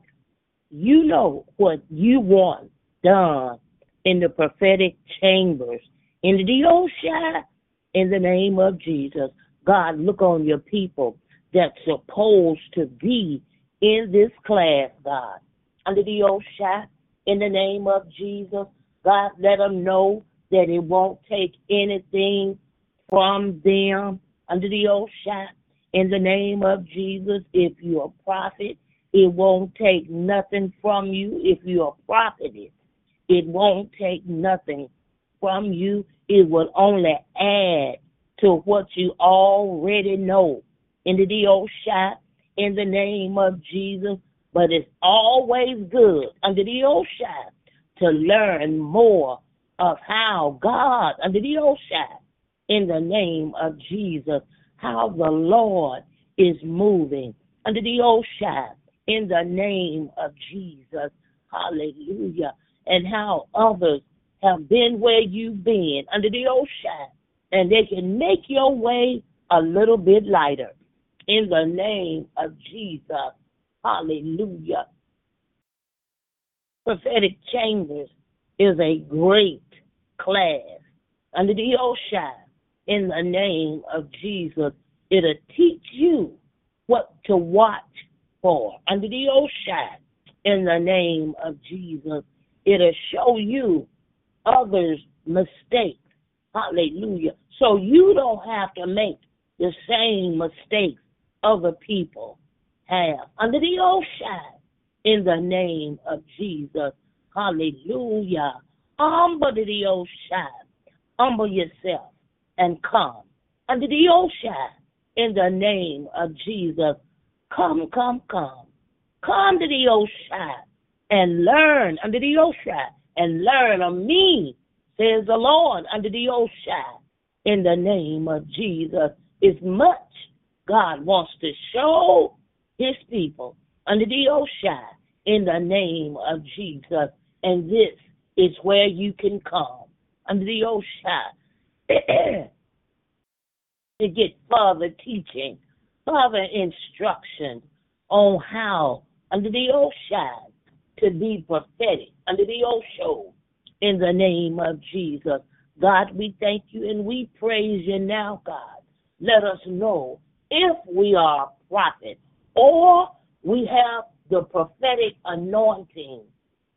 you know what you want done in the prophetic chambers. In the Oshai, oh, in the name of Jesus, God, look on your people that's supposed to be in this class, God. Under the Oshai, oh, in the name of Jesus, God, let them know that it won't take anything from them. Under the Oshai, in the name of Jesus, if you're a prophet, it won't take nothing from you. If you're a prophetess, it won't take nothing from you. It will only add to what you already know. Into the Oshai, in the name of Jesus. But it's always good under the Oshai to learn more of how God, under the Oshai, in the name of Jesus, how the Lord is moving under the Oshai, in the name of Jesus. Hallelujah. And how others have been where you've been under the Oshai, and they can make your way a little bit lighter in the name of Jesus. Hallelujah. Prophetic Chambers is a great class under the Oshai in the name of Jesus. It'll teach you what to watch for under the Oshai in the name of Jesus. It'll show you others' mistakes. Hallelujah. So you don't have to make the same mistakes other people have under the ocean in the name of Jesus. Hallelujah. Humble the ocean. Humble yourself and come under the ocean in the name of Jesus. Come, come, come. Come to the ocean and learn under the ocean and learn of me says the Lord, under the ocean, in the name of Jesus. Is much God wants to show his people under the ocean in the name of Jesus. And this is where you can come under the ocean to get further teaching, further instruction on how under the ocean to be prophetic under the ocean in the name of Jesus. God, we thank you and we praise you now, God. Let us know if we are prophets or we have the prophetic anointing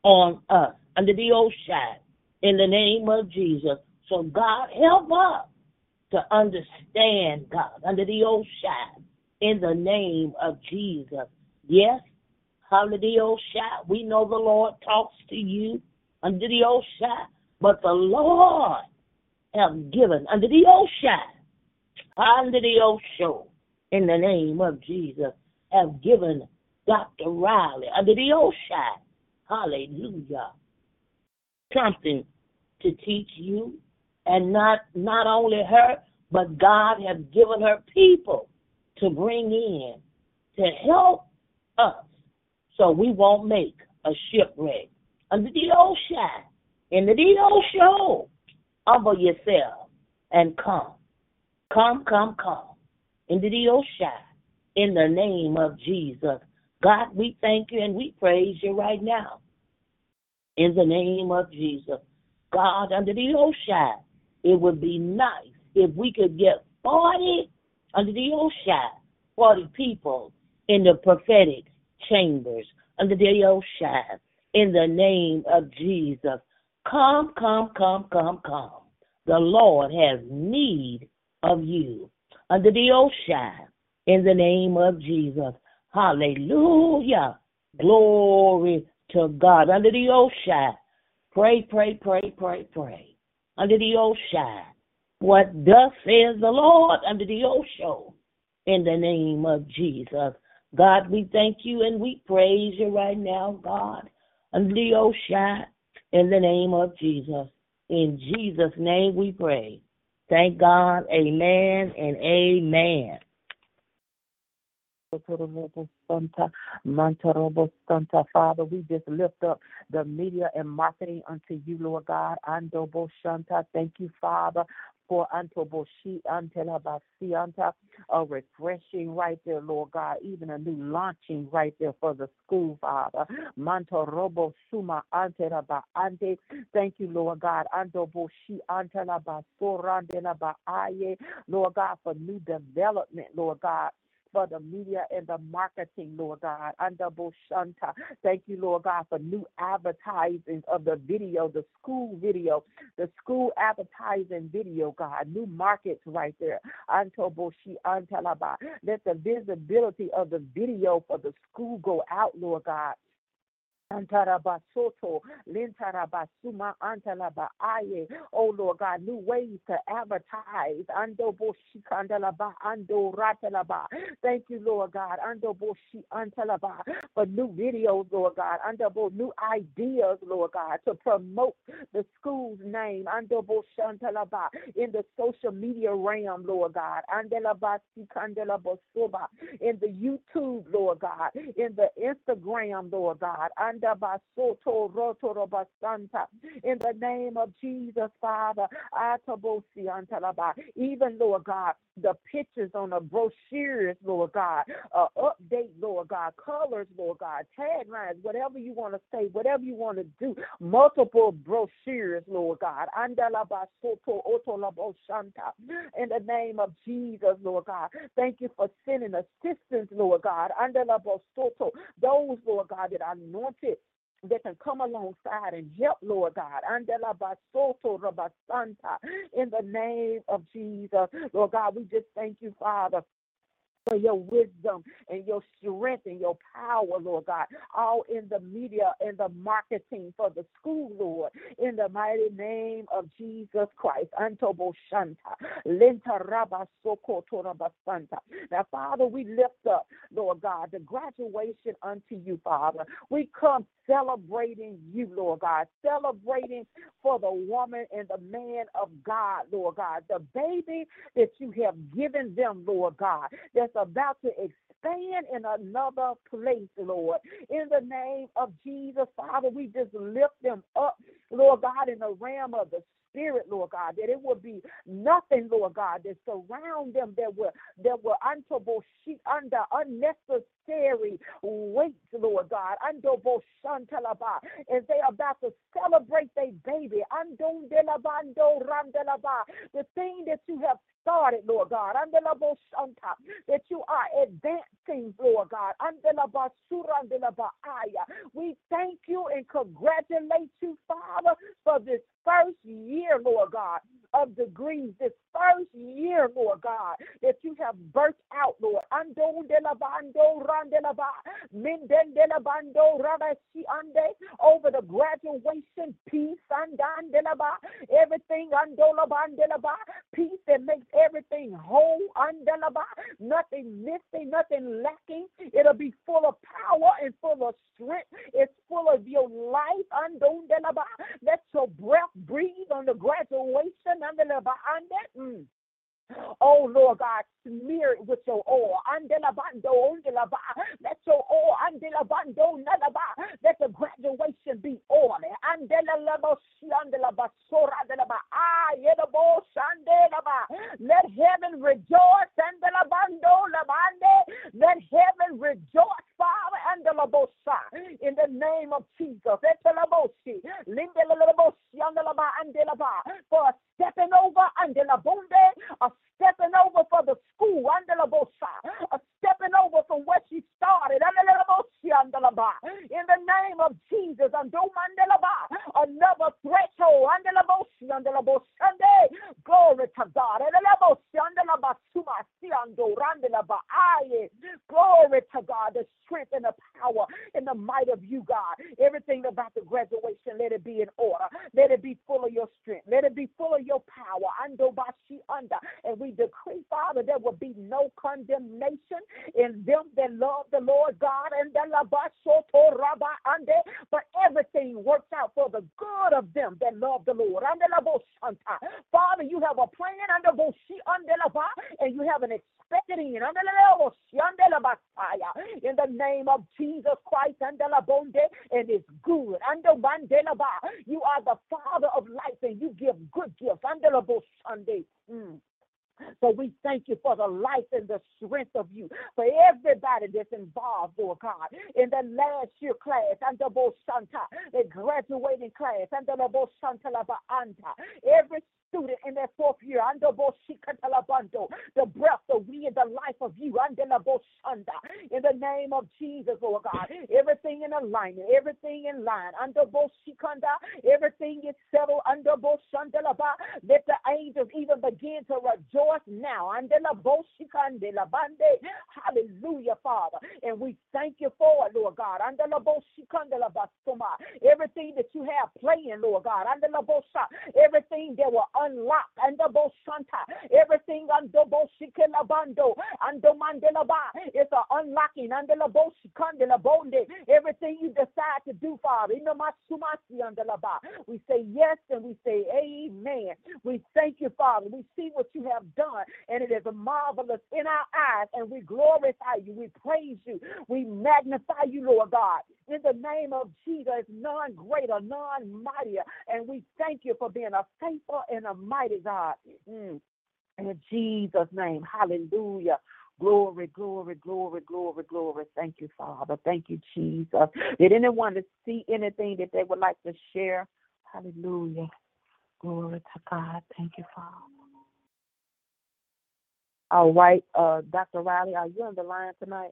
on us under the ocean in the name of Jesus. So, God, help us to understand, God, under the old ocean in the name of Jesus. Yes, under the old hallelujah, we know the Lord talks to you under the old ocean, but the Lord have given under the old ocean, under the ocean, in the name of Jesus, have given Dr. Riley under the old ocean, hallelujah, something to teach you, and not not only her, but God has given her people to bring in to help us so we won't make a shipwreck under the ocean, in the ocean. Humble yourself and come. Come, come, come into the ocean in the name of Jesus. God, we thank you and we praise you right now in the name of Jesus. God, under the ocean, it would be nice if we could get 40 under the ocean, 40 people in the prophetic chambers under the ocean in the name of Jesus. Come, come, come, come, come. The Lord has need of you under the ocean in the name of Jesus. Hallelujah. Glory to God under the ocean. Pray, pray, pray, pray, pray. Under the ocean. What thus says the Lord under the ocean in the name of Jesus. God, we thank you and we praise you right now, God, under the ocean in the name of Jesus. In Jesus' name we pray. Thank God. Amen and amen. Father, we just lift up the media and marketing unto you, Lord God. Andobo Shanta. Thank you, Father, for Antoboshi Antelabasianta, a refreshing right there, Lord God, even a new launching right there for the school, Father. Mantorobo Suma Antelaba Ante. Thank you, Lord God. Andoboshi Antelaba Sorandelaba Aye, Lord God, for new development, Lord God for the media and the marketing, Lord God. Under Boshanta. Thank you, Lord God, for new advertising of the video, the school video, the school advertising video, God. New markets right there. Anto Boshi Antalaba. Let the visibility of the video for the school go out, Lord God. Antarabasoto, Lintarabasuma, Antalaba Aye. Oh Lord God, new ways to advertise. Ando Boshi Kandalaba, Ando Ratalaba. Thank you, Lord God. Ando Boshi Antalaba for new videos, Lord God. Ando new ideas, Lord God, to promote the school's name. Ando Boshi Antalaba in the social media realm, Lord God. Andelabasi Kandalabosoba in the YouTube, Lord God. In the Instagram, Lord God. In the name of Jesus, Father, even Lord God, the pictures on the brochures, Lord God, uh, update, Lord God, colors, Lord God, taglines, whatever you want to say, whatever you want to do, multiple brochures, Lord God. In the name of Jesus, Lord God, thank you for sending assistance, Lord God. Those, Lord God, that are anointed that can come alongside and help, Lord God. In the name of Jesus, Lord God, we just thank you, Father for your wisdom and your strength and your power, Lord God, all in the media and the marketing for the school, Lord, in the mighty name of Jesus Christ. Antobo Shanta, Lenta Rabba Soko Torabasanta. Now, Father, we lift up, Lord God, the graduation unto you, Father. We come celebrating you, Lord God, celebrating for the woman and the man of God, Lord God, the baby that you have given them, Lord God, that's about to expand in another place, Lord. In the name of Jesus, Father, we just lift them up, Lord God, in the realm of the spirit, Lord God, that it will be nothing, Lord God, that surround them that were that will untable sheet under unnecessary weight, Lord God, under Boshantalaba, as they about to celebrate their baby, Andon delabando randelaba, the thing that you have started, Lord God, under la Boshanta, that you are advancing, Lord God, under under. We thank you and congratulate you, Father, for this first year, Lord God, of degrees, this first year, Lord God, that you have birthed out, Lord. Ando de la bando rande la ba, minden de la bando rabashi over the graduation peace, andan de la everything ando la bande peace that makes everything whole, ba, nothing missing, nothing lacking. It'll be full of power and full of strength. It's full of your life, la. Let your breath breathe on the graduation, la ba. Mm. Oh Lord God, smear it with your oil. Andela bando, andela ba. Let your oil, andela bando, nalaba. Let the graduation be oil. Andela it, Lord God. Under Boshikandalabasuma. Everything that you have playing, Lord God. Under the Bosha. Everything that will unlock. Under Boshanta. Everything under Boshikelabando. Under Mandelaba. It's an unlocking. Under the Boshikandalabonde. Everything you decide to do, Father. In the Masumasi under la Ba. We say yes and we say amen. We thank you, Father. We see what you have done, and it is marvelous in our eyes, and we glorify you. We praise you. We magnify you, Lord God. In the name of Jesus, none greater, none mightier. And we thank you for being a faithful and a mighty God. Mm. In Jesus' name, hallelujah. Glory, glory, glory, glory, glory. Thank you, Father. Thank you, Jesus. Did anyone see anything that they would like to share? Hallelujah. Glory to God. Thank you, Father. All right, uh, Dr. Riley, are you on the line tonight?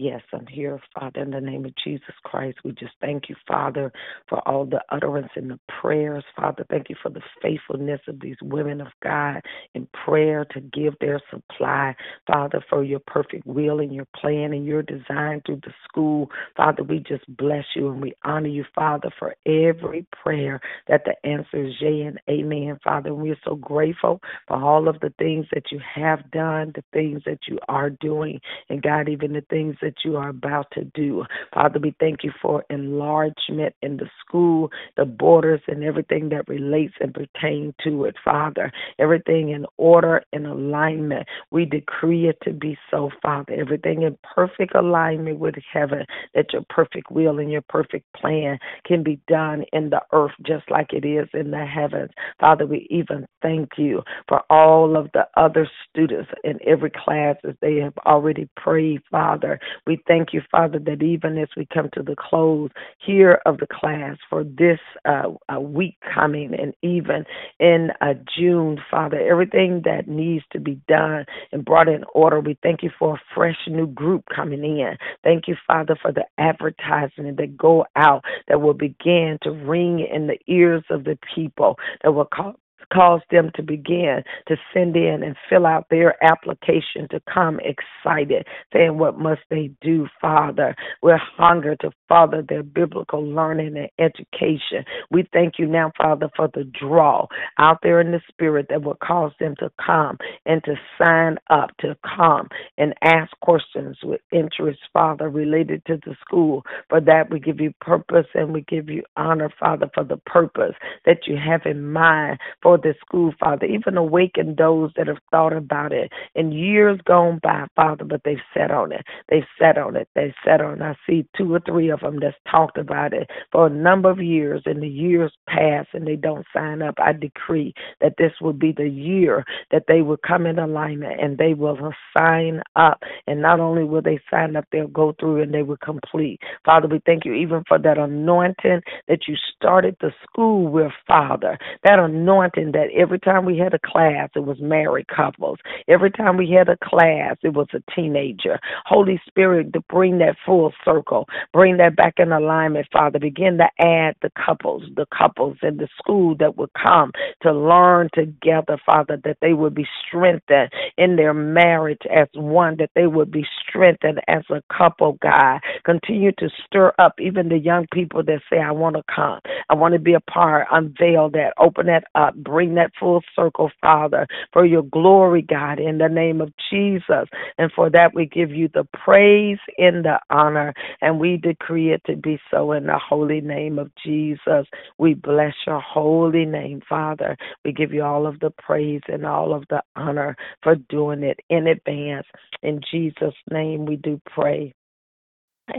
Yes, I'm here, Father, in the name of Jesus Christ. We just thank you, Father, for all the utterance and the prayers, Father. Thank you for the faithfulness of these women of God in prayer to give their supply, Father, for your perfect will and your plan and your design through the school. Father, we just bless you and we honor you, Father, for every prayer that the answer is yea and amen, Father. We are so grateful for all of the things that you have done, the things that you are doing, and God, even the things that that you are about to do. Father, we thank you for enlargement in the school, the borders, and everything that relates and pertains to it, Father. Everything in order and alignment. We decree it to be so, Father. Everything in perfect alignment with heaven, that your perfect will and your perfect plan can be done in the earth just like it is in the heavens. Father, we even thank you for all of the other students in every class as they have already prayed, Father. We thank you, Father, that even as we come to the close here of the class for this uh, week coming and even in uh, June, Father, everything that needs to be done and brought in order, we thank you for a fresh new group coming in. Thank you, Father, for the advertisement that go out that will begin to ring in the ears of the people that will call cause them to begin to send in and fill out their application to come excited, saying, What must they do, Father? We're hunger to father their biblical learning and education. We thank you now, Father, for the draw out there in the spirit that will cause them to come and to sign up, to come and ask questions with interest, Father, related to the school. For that, we give you purpose and we give you honor, Father, for the purpose that you have in mind for this school, Father. Even awaken those that have thought about it in years gone by, Father, but they've sat on it. They've sat on it. They've sat on it. I see two or three of them that's talked about it for a number of years, and the years pass and they don't sign up. I decree that this will be the year that they will come in alignment and they will sign up. And not only will they sign up, they'll go through and they will complete. Father, we thank you even for that anointing that you started the school with, Father. That anointing that every time we had a class, it was married couples. Every time we had a class, it was a teenager. Holy Spirit, to bring that full circle, bring that back in alignment, Father. Begin to add the couples, the couples in the school that would come to learn together, Father, that they would be strengthened in their marriage as one, that they would be strengthened as a couple, God. Continue to stir up even the young people that say, I want to come. I want to be a part. Unveil that, open that up, bring bring that full circle, Father, for your glory, God, in the name of Jesus. And for that, we give you the praise and the honor, and we decree it to be so in the holy name of Jesus. We bless your holy name, Father. We give you all of the praise and all of the honor for doing it in advance. In Jesus' name, we do pray.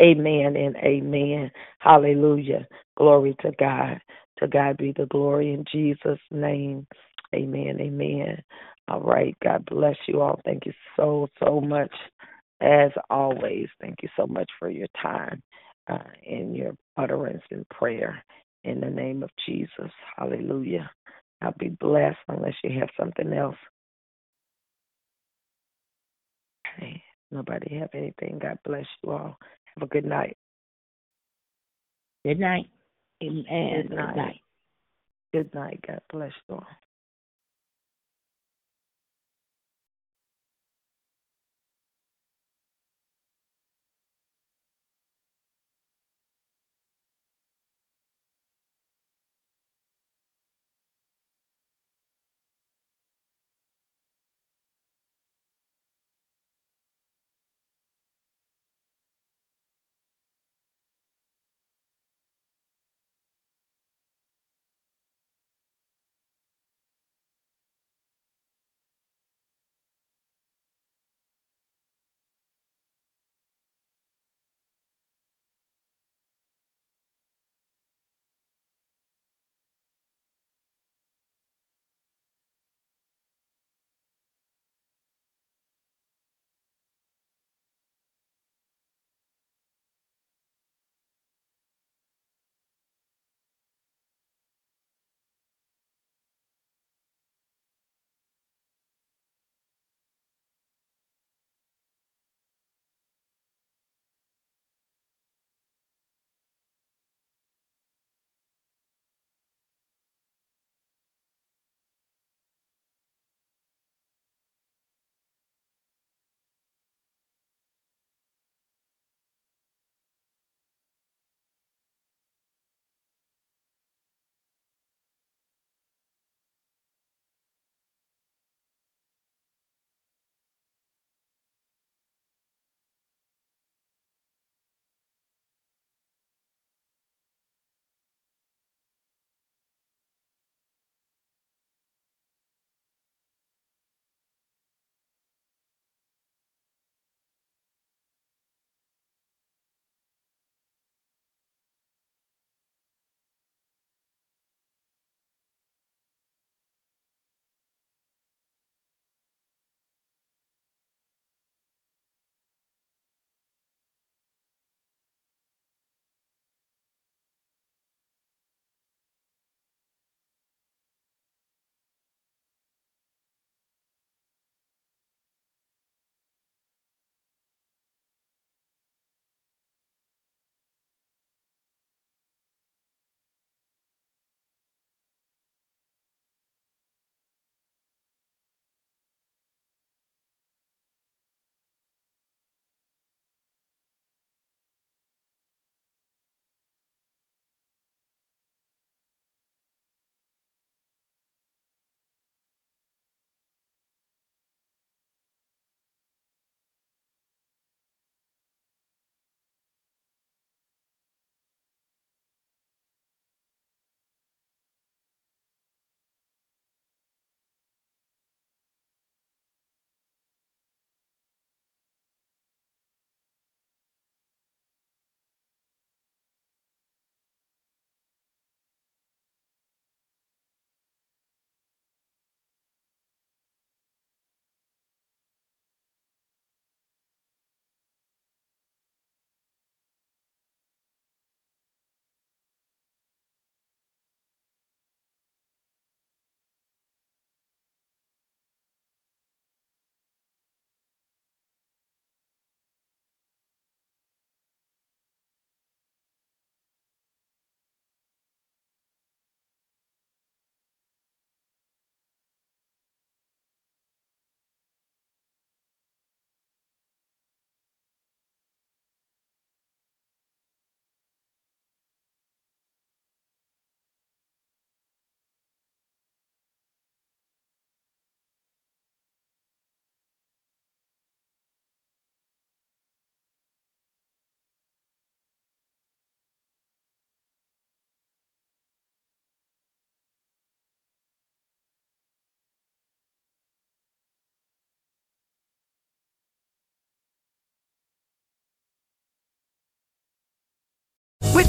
Amen and amen. Hallelujah. Glory to God. To God be the glory in Jesus' name. Amen. Amen. All right. God bless you all. Thank you so, so much. As always, thank you so much for your time uh, and your utterance in prayer. In the name of Jesus. Hallelujah. I'll be blessed unless you have something else. Okay. Nobody have anything. God bless you all. Have a good night. Good night. Amen. Good night. Good night. God bless you all.